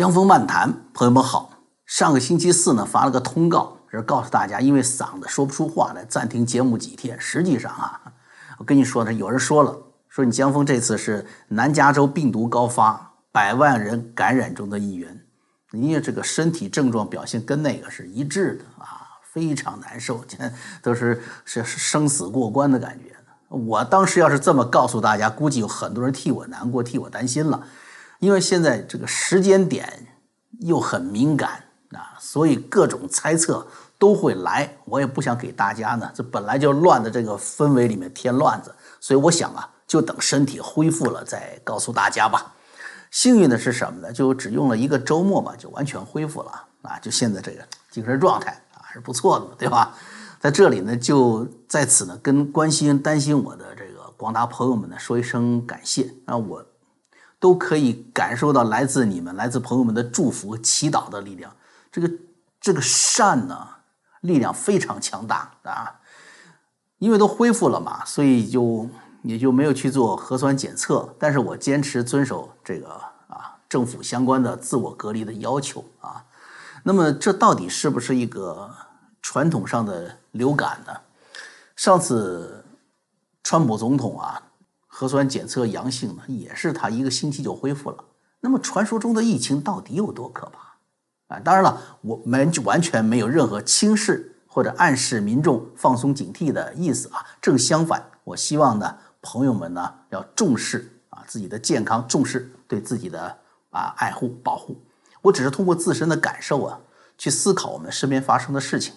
江峰漫谈，朋友们好。上个星期四呢，发了个通告，是告诉大家，因为嗓子说不出话来，暂停节目几天。实际上啊，我跟你说呢，有人说了，说你江峰这次是南加州病毒高发，百万人感染中的一员，因为这个身体症状表现跟那个是一致的啊，非常难受，这 都是是生死过关的感觉。我当时要是这么告诉大家，估计有很多人替我难过，替我担心了。因为现在这个时间点又很敏感啊，所以各种猜测都会来。我也不想给大家呢，这本来就乱的这个氛围里面添乱子，所以我想啊，就等身体恢复了再告诉大家吧。幸运的是什么呢？就只用了一个周末吧，就完全恢复了啊！就现在这个精神状态啊，还是不错的嘛，对吧？在这里呢，就在此呢，跟关心担心我的这个广大朋友们呢，说一声感谢啊！我。都可以感受到来自你们、来自朋友们的祝福、祈祷的力量。这个这个善呢，力量非常强大啊！因为都恢复了嘛，所以就也就没有去做核酸检测。但是我坚持遵守这个啊政府相关的自我隔离的要求啊。那么这到底是不是一个传统上的流感呢？上次川普总统啊。核酸检测阳性呢，也是他一个星期就恢复了。那么传说中的疫情到底有多可怕啊？当然了，我们就完全没有任何轻视或者暗示民众放松警惕的意思啊。正相反，我希望呢，朋友们呢要重视啊自己的健康，重视对自己的啊爱护保护。我只是通过自身的感受啊，去思考我们身边发生的事情。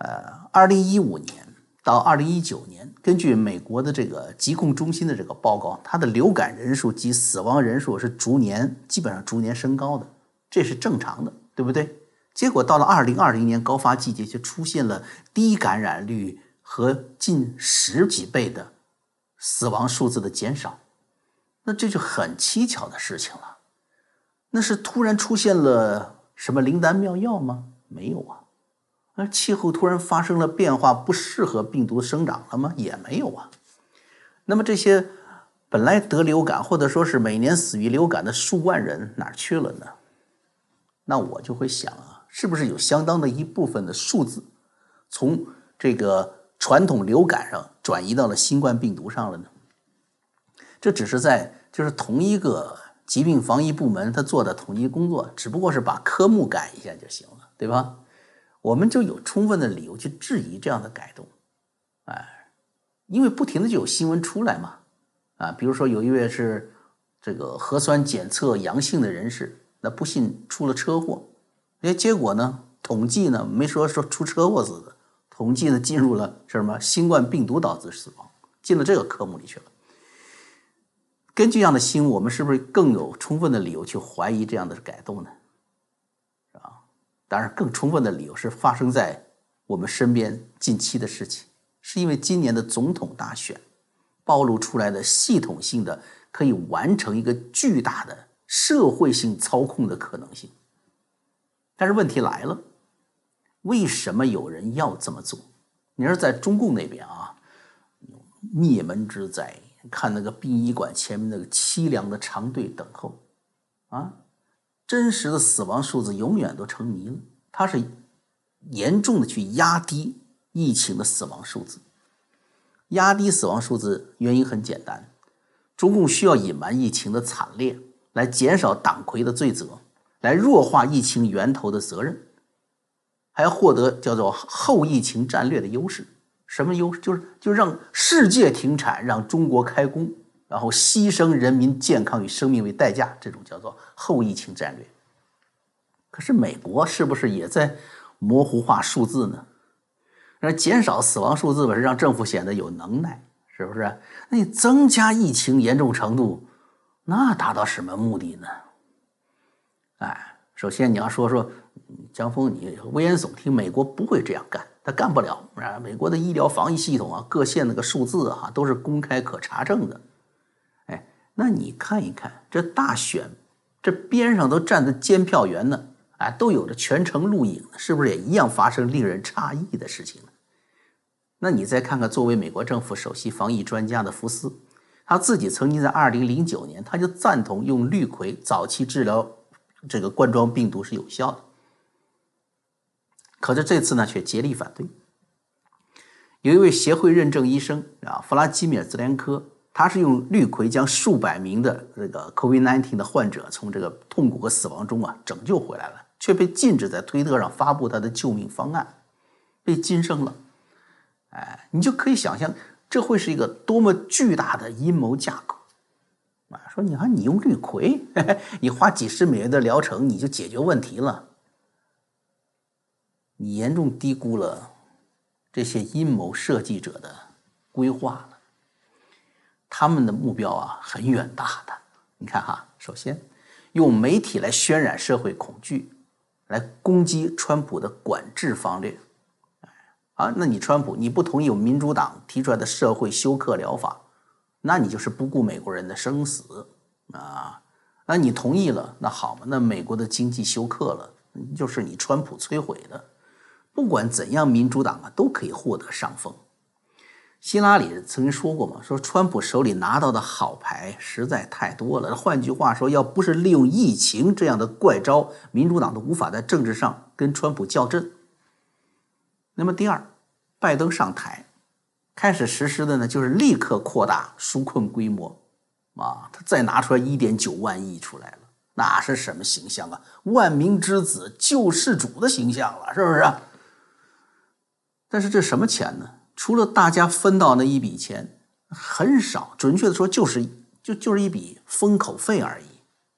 呃，二零一五年。到二零一九年，根据美国的这个疾控中心的这个报告，它的流感人数及死亡人数是逐年基本上逐年升高的，这是正常的，对不对？结果到了二零二零年高发季节，就出现了低感染率和近十几倍的死亡数字的减少，那这就很蹊跷的事情了。那是突然出现了什么灵丹妙药吗？没有啊。那气候突然发生了变化，不适合病毒生长了吗？也没有啊。那么这些本来得流感或者说是每年死于流感的数万人哪儿去了呢？那我就会想啊，是不是有相当的一部分的数字从这个传统流感上转移到了新冠病毒上了呢？这只是在就是同一个疾病防疫部门他做的统一工作，只不过是把科目改一下就行了，对吧？我们就有充分的理由去质疑这样的改动，哎，因为不停的就有新闻出来嘛，啊，比如说有一位是这个核酸检测阳性的人士，那不幸出了车祸，哎，结果呢，统计呢没说说出车祸死的，统计呢进入了什么新冠病毒导致死亡，进了这个科目里去了。根据这样的新闻，我们是不是更有充分的理由去怀疑这样的改动呢？当然，更充分的理由是发生在我们身边近期的事情，是因为今年的总统大选暴露出来的系统性的可以完成一个巨大的社会性操控的可能性。但是问题来了，为什么有人要这么做？你说在中共那边啊，灭门之灾，看那个殡仪馆前面那个凄凉的长队等候，啊。真实的死亡数字永远都成谜了，它是严重的去压低疫情的死亡数字，压低死亡数字原因很简单，中共需要隐瞒疫情的惨烈，来减少党魁的罪责，来弱化疫情源头的责任，还要获得叫做后疫情战略的优势。什么优势？就是就让世界停产，让中国开工。然后牺牲人民健康与生命为代价，这种叫做后疫情战略。可是美国是不是也在模糊化数字呢？让减少死亡数字吧，是让政府显得有能耐，是不是？那你增加疫情严重程度，那达到什么目的呢？哎，首先你要说说江峰，你危言耸听，美国不会这样干，他干不了啊。美国的医疗防疫系统啊，各县那个数字啊，都是公开可查证的。那你看一看这大选，这边上都站着监票员呢，啊，都有着全程录影，是不是也一样发生令人诧异的事情呢？那你再看看作为美国政府首席防疫专家的福斯，他自己曾经在二零零九年他就赞同用氯喹早期治疗这个冠状病毒是有效的。可是这次呢，却竭力反对。有一位协会认证医生啊，弗拉基米尔·兹连科，他是用氯喹将数百名的这个 COVID-19 的患者从这个痛苦和死亡中啊拯救回来了，却被禁止在推特上发布他的救命方案，被禁声了。哎，你就可以想象，这会是一个多么巨大的阴谋架构啊！说你看，你用氯喹，你花几十美元的疗程，你就解决问题了。你严重低估了这些阴谋设计者的规划了。他们的目标啊很远大的。你看哈，首先用媒体来渲染社会恐惧，来攻击川普的管制方略。啊，那你川普你不同意我民主党提出来的社会休克疗法，那你就是不顾美国人的生死啊。那你同意了，那好嘛，那美国的经济休克了，就是你川普摧毁的。不管怎样，民主党啊都可以获得上风。希拉里曾经说过嘛，说川普手里拿到的好牌实在太多了。换句话说，要不是利用疫情这样的怪招，民主党都无法在政治上跟川普较真。那么第二，拜登上台开始实施的呢，就是立刻扩大纾困规模啊，他再拿出来一点九万亿出来了，那是什么形象啊？万民之子、救世主的形象了，是不是？但是这什么钱呢？除了大家分到那一笔钱，很少，准确的说就是就就是一笔封口费而已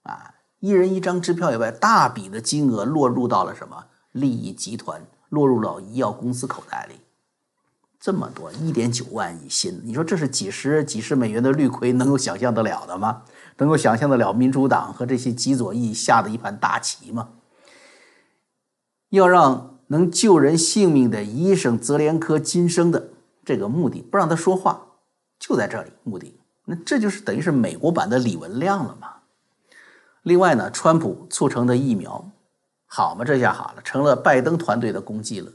啊！一人一张支票以外，大笔的金额落入到了什么利益集团，落入了医药公司口袋里。这么多，一点九万亿新，你说这是几十几十美元的绿葵能够想象得了的吗？能够想象得了民主党和这些极左翼下的一盘大棋吗？要让。能救人性命的医生泽连科今生的这个目的，不让他说话，就在这里。目的，那这就是等于是美国版的李文亮了嘛？另外呢，川普促成的疫苗，好嘛？这下好了，成了拜登团队的功绩了。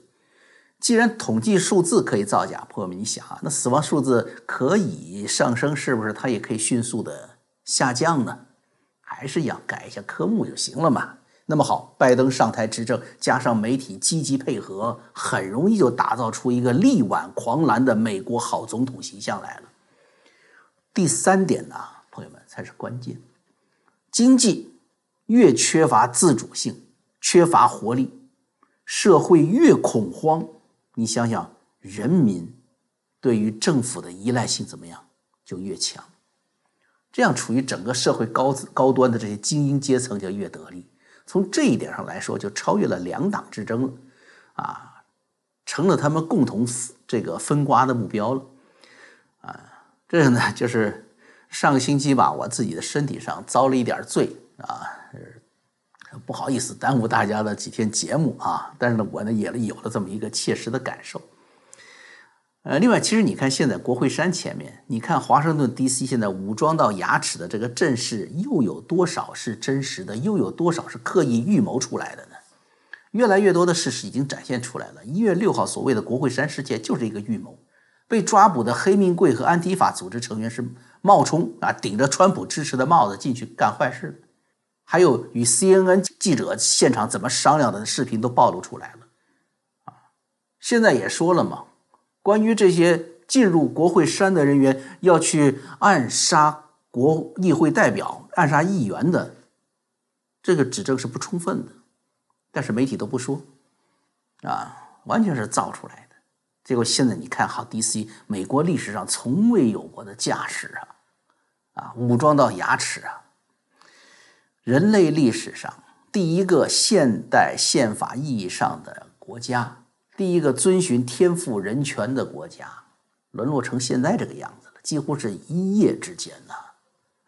既然统计数字可以造假，朋友们，你想啊，那死亡数字可以上升，是不是它也可以迅速的下降呢？还是要，改一下科目就行了嘛？那么好，拜登上台执政，加上媒体积极配合，很容易就打造出一个力挽狂澜的美国好总统形象来了。第三点呢，朋友们才是关键。经济越缺乏自主性，缺乏活力，社会越恐慌，你想想，人民对于政府的依赖性怎么样，就越强。这样处于整个社会高高端的这些精英阶层就越得力。从这一点上来说，就超越了两党之争了，啊，成了他们共同这个分瓜的目标了，啊，这个呢，就是上个星期吧，我自己的身体上遭了一点罪啊，不好意思耽误大家的几天节目啊，但是呢，我呢也有了这么一个切实的感受。呃，另外，其实你看，现在国会山前面，你看华盛顿 D.C. 现在武装到牙齿的这个阵势，又有多少是真实的，又有多少是刻意预谋出来的呢？越来越多的事实已经展现出来了。一月六号所谓的国会山事件就是一个预谋，被抓捕的黑命贵和安提法组织成员是冒充啊，顶着川普支持的帽子进去干坏事的，还有与 C.N.N. 记者现场怎么商量的视频都暴露出来了，啊，现在也说了嘛。关于这些进入国会山的人员要去暗杀国议会代表、暗杀议员的这个指证是不充分的，但是媒体都不说，啊，完全是造出来的。结果现在你看好 DC，美国历史上从未有过的架势啊，啊，武装到牙齿啊，人类历史上第一个现代宪法意义上的国家。第一个遵循天赋人权的国家，沦落成现在这个样子了，几乎是一夜之间呐。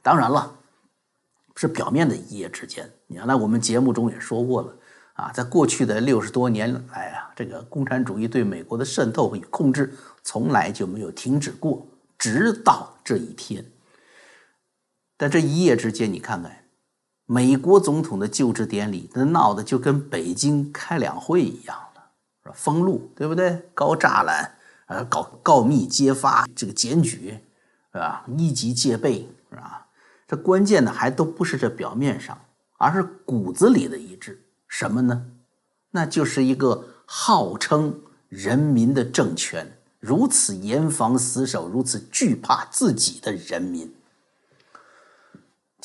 当然了，是表面的一夜之间。原来我们节目中也说过了啊，在过去的六十多年来啊，这个共产主义对美国的渗透与控制从来就没有停止过，直到这一天。但这一夜之间，你看看，美国总统的就职典礼，那闹得就跟北京开两会一样。封路对不对？高栅栏，呃，搞告密揭发，这个检举，是吧？一级戒备，是吧？这关键的还都不是这表面上而是骨子里的一致。什么呢？那就是一个号称人民的政权，如此严防死守，如此惧怕自己的人民。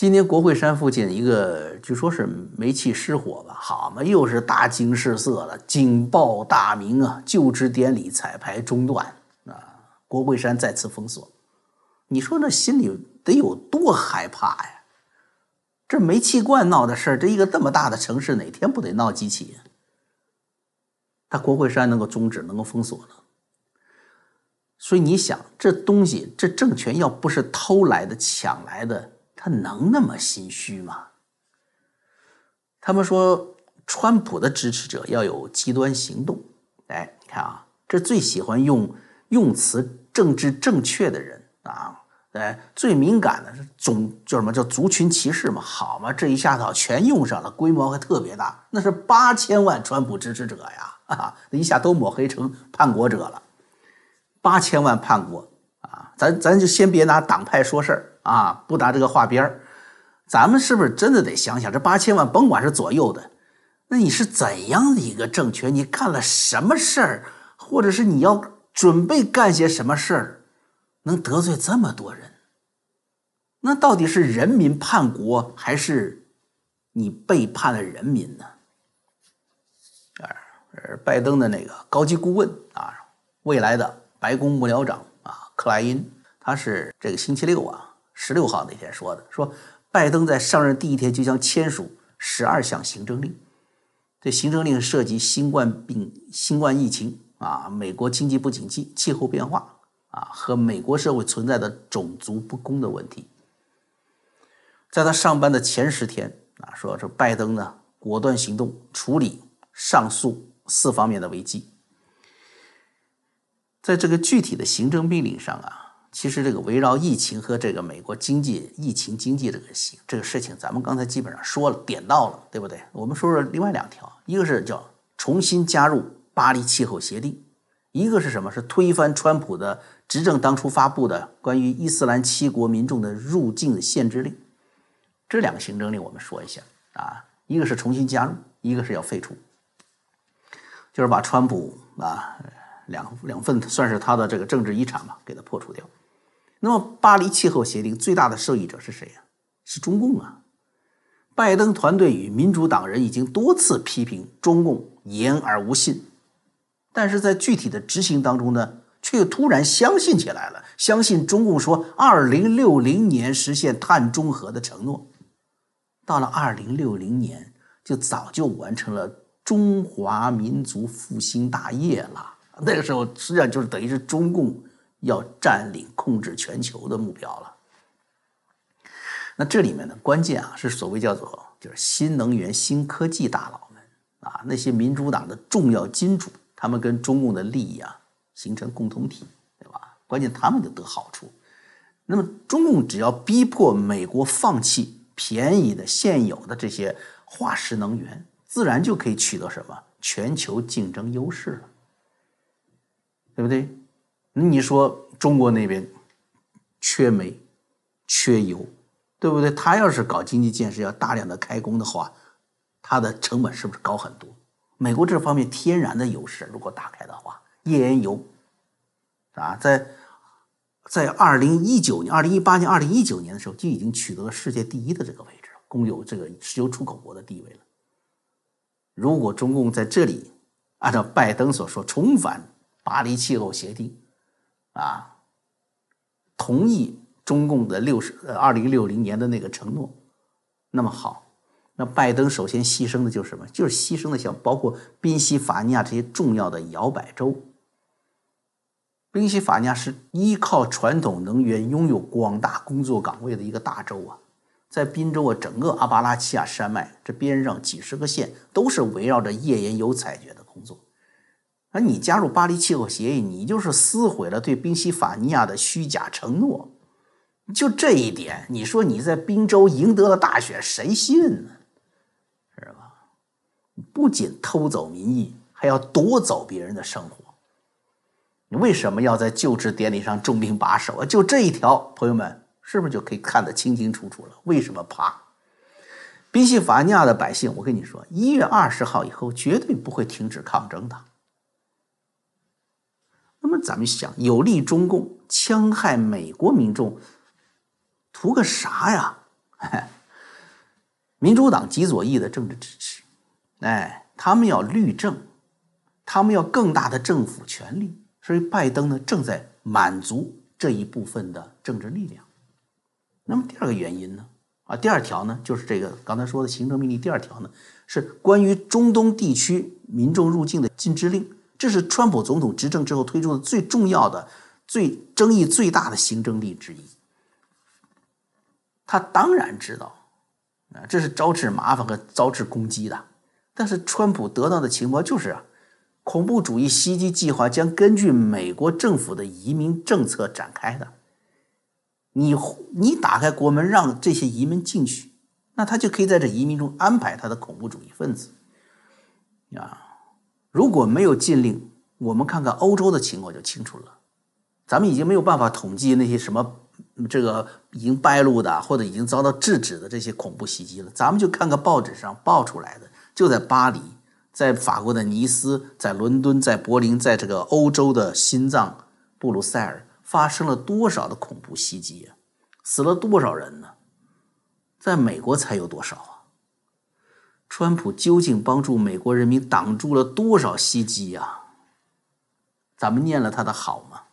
今天国会山附近一个，据说是煤气失火吧？好嘛，又是大惊失色了，警报大鸣啊！就职典礼彩排中断啊！国会山再次封锁。你说那心里得有多害怕呀？这煤气罐闹的事儿，这一个这么大的城市，哪天不得闹几起？他国会山能够终止，能够封锁了。所以你想，这东西，这政权要不是偷来的、抢来的。他能那么心虚吗？他们说，川普的支持者要有极端行动。哎，你看啊，这最喜欢用用词政治正确的人啊，哎，最敏感的是种叫什么叫族群歧视嘛？好嘛，这一下子全用上了，规模还特别大，那是八千万川普支持者呀，啊，一下都抹黑成叛国者了，八千万叛国啊！咱咱就先别拿党派说事儿。啊，不打这个画边，咱们是不是真的得想想，这八千万甭管是左右的，那你是怎样的一个政权？你干了什么事儿，或者是你要准备干些什么事儿，能得罪这么多人？那到底是人民叛国，还是你背叛了人民呢？而拜登的那个高级顾问啊，未来的白宫幕僚长啊，克莱因，他是这个星期六啊。十六号那天说的，说拜登在上任第一天就将签署十二项行政令，这行政令涉及新冠病、新冠疫情啊，美国经济不景气、气候变化啊，和美国社会存在的种族不公的问题。在他上班的前十天啊，说这拜登呢果断行动处理上述四方面的危机，在这个具体的行政命令上啊。其实这个围绕疫情和这个美国经济、疫情经济这个事这个事情，咱们刚才基本上说了，点到了，对不对？我们说说另外两条，一个是叫重新加入巴黎气候协定，一个是什么？是推翻川普的执政当初发布的关于伊斯兰七国民众的入境的限制令。这两个行政令我们说一下啊，一个是重新加入，一个是要废除，就是把川普啊两两份算是他的这个政治遗产吧，给他破除掉。那么，巴黎气候协定最大的受益者是谁呀？是中共啊！拜登团队与民主党人已经多次批评中共言而无信，但是在具体的执行当中呢，却又突然相信起来了，相信中共说二零六零年实现碳中和的承诺。到了二零六零年，就早就完成了中华民族复兴大业了。那个时候，实际上就是等于是中共。要占领、控制全球的目标了。那这里面的关键啊，是所谓叫做就是新能源、新科技大佬们啊，那些民主党的重要金主，他们跟中共的利益啊形成共同体，对吧？关键他们就得好处。那么中共只要逼迫美国放弃便宜的现有的这些化石能源，自然就可以取得什么全球竞争优势了，对不对？你说中国那边缺煤、缺油，对不对？他要是搞经济建设，要大量的开工的话，它的成本是不是高很多？美国这方面天然的优势，如果打开的话，页岩油啊，在在二零一九年、二零一八年、二零一九年的时候，就已经取得了世界第一的这个位置，共有这个石油出口国的地位了。如果中共在这里按照拜登所说，重返巴黎气候协定，啊，同意中共的六十呃二零六零年的那个承诺，那么好，那拜登首先牺牲的就是什么？就是牺牲的像包括宾夕法尼亚这些重要的摇摆州。宾夕法尼亚是依靠传统能源拥有广大工作岗位的一个大州啊，在宾州啊，整个阿巴拉契亚山脉这边上几十个县都是围绕着页岩油采掘的工作。而你加入巴黎气候协议，你就是撕毁了对宾夕法尼亚的虚假承诺。就这一点，你说你在宾州赢得了大选，谁信呢？是吧？不仅偷走民意，还要夺走别人的生活。你为什么要在就职典礼上重兵把守啊？就这一条，朋友们是不是就可以看得清清楚楚了？为什么怕？宾夕法尼亚的百姓，我跟你说，一月二十号以后绝对不会停止抗争的。那么咱们想，有利中共戕害美国民众，图个啥呀？民主党极左翼的政治支持，哎，他们要律政，他们要更大的政府权力，所以拜登呢正在满足这一部分的政治力量。那么第二个原因呢？啊，第二条呢，就是这个刚才说的行政命令。第二条呢，是关于中东地区民众入境的禁制令。这是川普总统执政之后推出的最重要的、最争议最大的行政令之一。他当然知道，啊，这是招致麻烦和招致攻击的。但是川普得到的情报就是啊，恐怖主义袭击计划将根据美国政府的移民政策展开的。你你打开国门让这些移民进去，那他就可以在这移民中安排他的恐怖主义分子。啊，如果没有禁令，我们看看欧洲的情况就清楚了。咱们已经没有办法统计那些什么这个已经败露的或者已经遭到制止的这些恐怖袭击了。咱们就看看报纸上报出来的，就在巴黎，在法国的尼斯，在伦敦，在柏林，在这个欧洲的心脏布鲁塞尔。发生了多少的恐怖袭击啊？死了多少人呢？在美国才有多少啊？川普究竟帮助美国人民挡住了多少袭击呀？咱们念了他的好吗？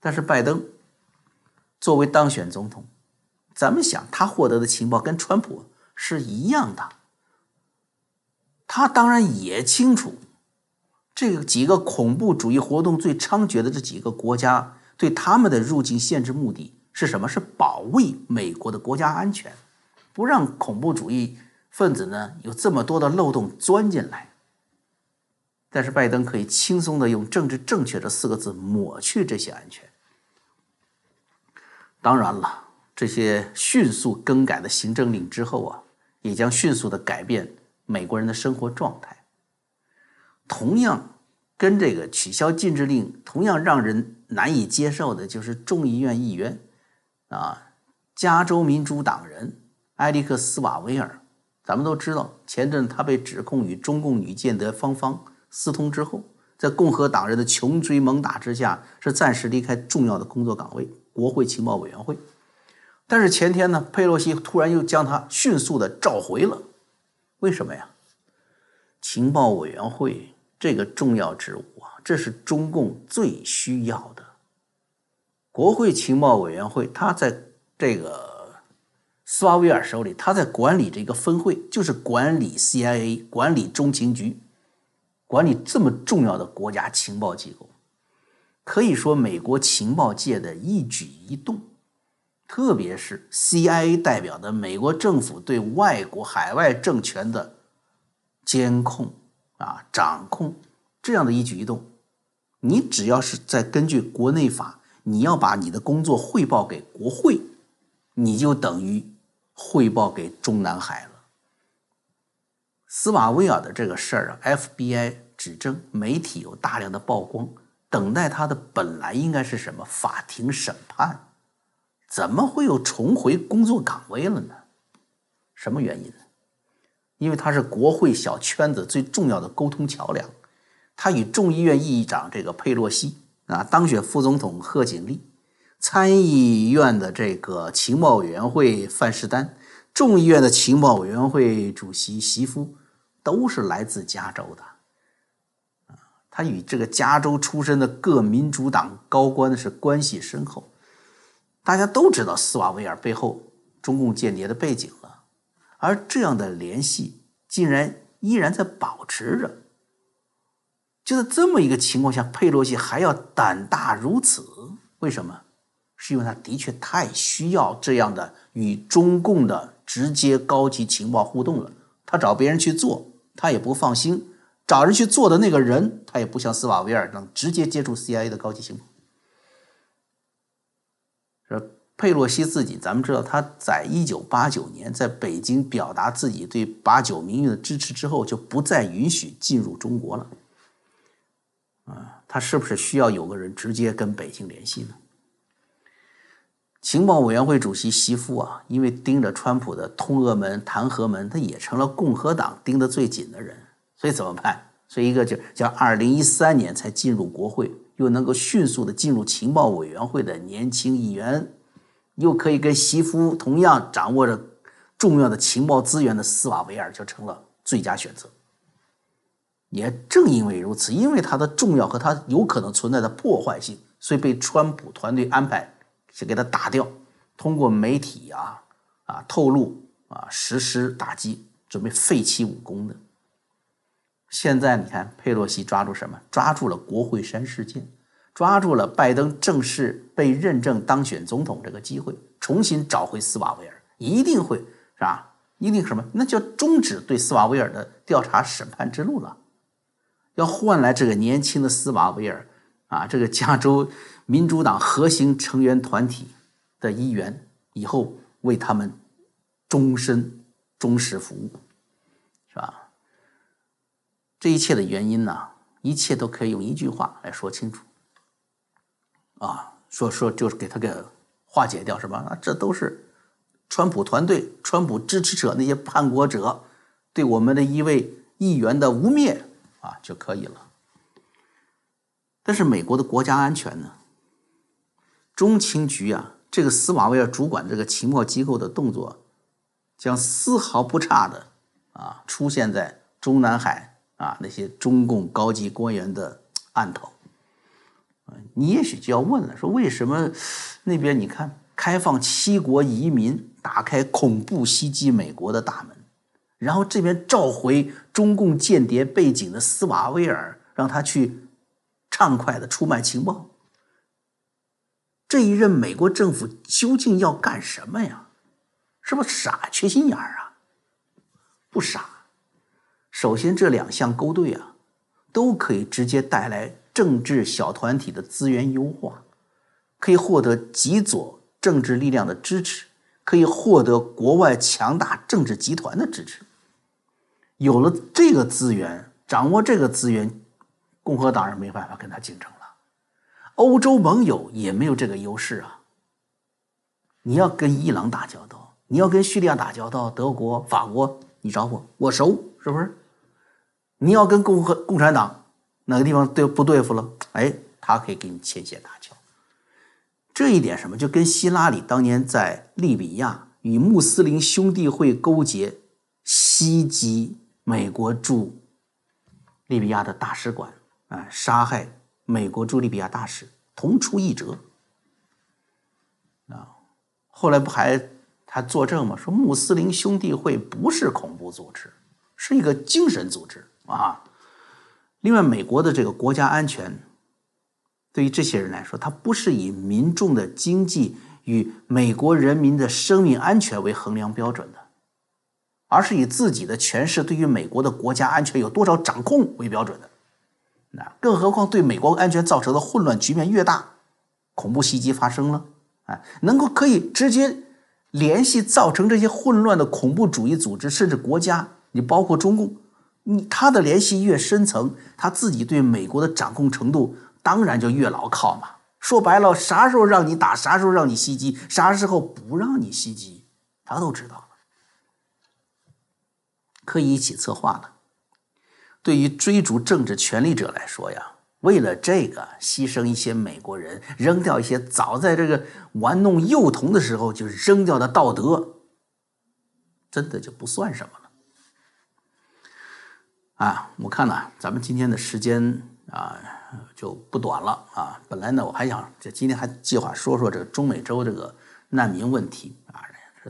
但是拜登作为当选总统，咱们想他获得的情报跟川普是一样的，他当然也清楚这个几个恐怖主义活动最猖獗的这几个国家。对他们的入境限制目的是什么？是保卫美国的国家安全，不让恐怖主义分子呢有这么多的漏洞钻进来。但是拜登可以轻松的用“政治正确”这四个字抹去这些安全。当然了，这些迅速更改的行政令之后啊，也将迅速的改变美国人的生活状态。同样。跟这个取消禁制令同样让人难以接受的，就是众议院议员啊，加州民主党人埃里克·斯瓦维尔。咱们都知道，前阵他被指控与中共女间谍芳芳私通之后，在共和党人的穷追猛打之下，是暂时离开重要的工作岗位——国会情报委员会。但是前天呢，佩洛西突然又将他迅速的召回了。为什么呀？情报委员会。这个重要职务啊，这是中共最需要的。国会情报委员会，他在这个斯瓦维尔手里，他在管理这个分会，就是管理 CIA、管理中情局、管理这么重要的国家情报机构。可以说，美国情报界的一举一动，特别是 CIA 代表的美国政府对外国海外政权的监控。啊，掌控这样的一举一动，你只要是在根据国内法，你要把你的工作汇报给国会，你就等于汇报给中南海了。斯瓦维尔的这个事儿啊，FBI 指证，媒体有大量的曝光，等待他的本来应该是什么法庭审判，怎么会有重回工作岗位了呢？什么原因呢？因为他是国会小圈子最重要的沟通桥梁，他与众议院议长这个佩洛西啊，当选副总统贺锦丽，参议院的这个情报委员会范士丹，众议院的情报委员会主席席夫，都是来自加州的，他与这个加州出身的各民主党高官的是关系深厚，大家都知道斯瓦维尔背后中共间谍的背景了。而这样的联系竟然依然在保持着，就在这么一个情况下，佩洛西还要胆大如此，为什么？是因为他的确太需要这样的与中共的直接高级情报互动了。他找别人去做，他也不放心；找人去做的那个人，他也不像斯瓦维尔能直接接触 CIA 的高级情报。是。佩洛西自己，咱们知道，他在一九八九年在北京表达自己对八九民运的支持之后，就不再允许进入中国了。啊，他是不是需要有个人直接跟北京联系呢？情报委员会主席席夫啊，因为盯着川普的通俄门、弹劾门，他也成了共和党盯得最紧的人。所以怎么办？所以一个就叫二零一三年才进入国会，又能够迅速的进入情报委员会的年轻议员，又可以跟席夫同样掌握着重要的情报资源的斯瓦维尔，就成了最佳选择。也正因为如此，因为它的重要和它有可能存在的破坏性，所以被川普团队安排。就给他打掉，通过媒体啊啊透露啊实施打击，准备废其武功的。现在你看，佩洛西抓住什么？抓住了国会山事件，抓住了拜登正式被认证当选总统这个机会，重新找回斯瓦维尔，一定会是吧？一定什么？那叫终止对斯瓦维尔的调查审判之路了，要换来这个年轻的斯瓦维尔啊，这个加州。民主党核心成员团体的议员以后为他们终身忠实服务，是吧？这一切的原因呢，一切都可以用一句话来说清楚。啊，说说就是给他给化解掉，什么啊？这都是川普团队、川普支持者那些叛国者对我们的一位议员的污蔑啊就可以了。但是美国的国家安全呢？中情局啊，这个斯瓦维尔主管这个情报机构的动作，将丝毫不差的啊出现在中南海啊那些中共高级官员的案头。你也许就要问了，说为什么那边你看开放七国移民，打开恐怖袭击美国的大门，然后这边召回中共间谍背景的斯瓦维尔，让他去畅快的出卖情报？这一任美国政府究竟要干什么呀？是不是傻缺心眼儿啊？不傻。首先，这两项勾兑啊，都可以直接带来政治小团体的资源优化，可以获得极左政治力量的支持，可以获得国外强大政治集团的支持。有了这个资源，掌握这个资源，共和党人没办法跟他竞争。欧洲盟友也没有这个优势啊！你要跟伊朗打交道，你要跟叙利亚打交道，德国、法国，你找我，我熟，是不是？你要跟共和共产党哪个地方对不对付了？哎，他可以给你牵线搭桥。这一点什么，就跟希拉里当年在利比亚与穆斯林兄弟会勾结，袭击美国驻利比亚的大使馆，啊，杀害。美国驻利比亚大使同出一辙啊！后来不还他作证吗？说穆斯林兄弟会不是恐怖组织，是一个精神组织啊！另外，美国的这个国家安全，对于这些人来说，他不是以民众的经济与美国人民的生命安全为衡量标准的，而是以自己的权势对于美国的国家安全有多少掌控为标准的。那更何况对美国安全造成的混乱局面越大，恐怖袭击发生了，啊，能够可以直接联系造成这些混乱的恐怖主义组织甚至国家，你包括中共，你他的联系越深层，他自己对美国的掌控程度当然就越牢靠嘛。说白了，啥时候让你打，啥时候让你袭击，啥时候不让你袭击，他都知道了，可以一起策划的。对于追逐政治权力者来说呀，为了这个牺牲一些美国人，扔掉一些早在这个玩弄幼童的时候就扔掉的道德，真的就不算什么了。啊，我看呢，咱们今天的时间啊就不短了啊。本来呢，我还想这今天还计划说说这个中美洲这个难民问题啊，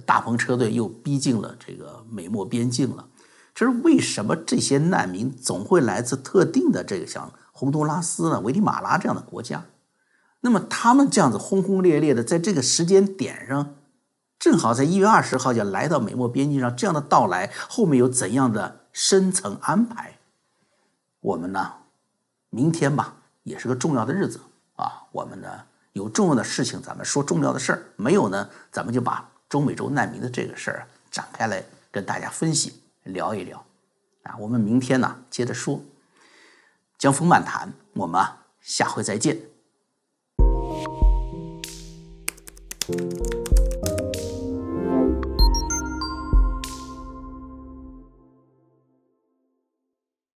大篷车队又逼近了这个美墨边境了。就是为什么这些难民总会来自特定的这个像洪都拉斯呢、危地马拉这样的国家？那么他们这样子轰轰烈烈的在这个时间点上，正好在一月二十号就来到美墨边境上，这样的到来后面有怎样的深层安排？我们呢，明天吧也是个重要的日子啊，我们呢有重要的事情，咱们说重要的事儿；没有呢，咱们就把中美洲难民的这个事儿展开来跟大家分析。聊一聊，啊，我们明天呢接着说，江峰漫谈，我们下回再见。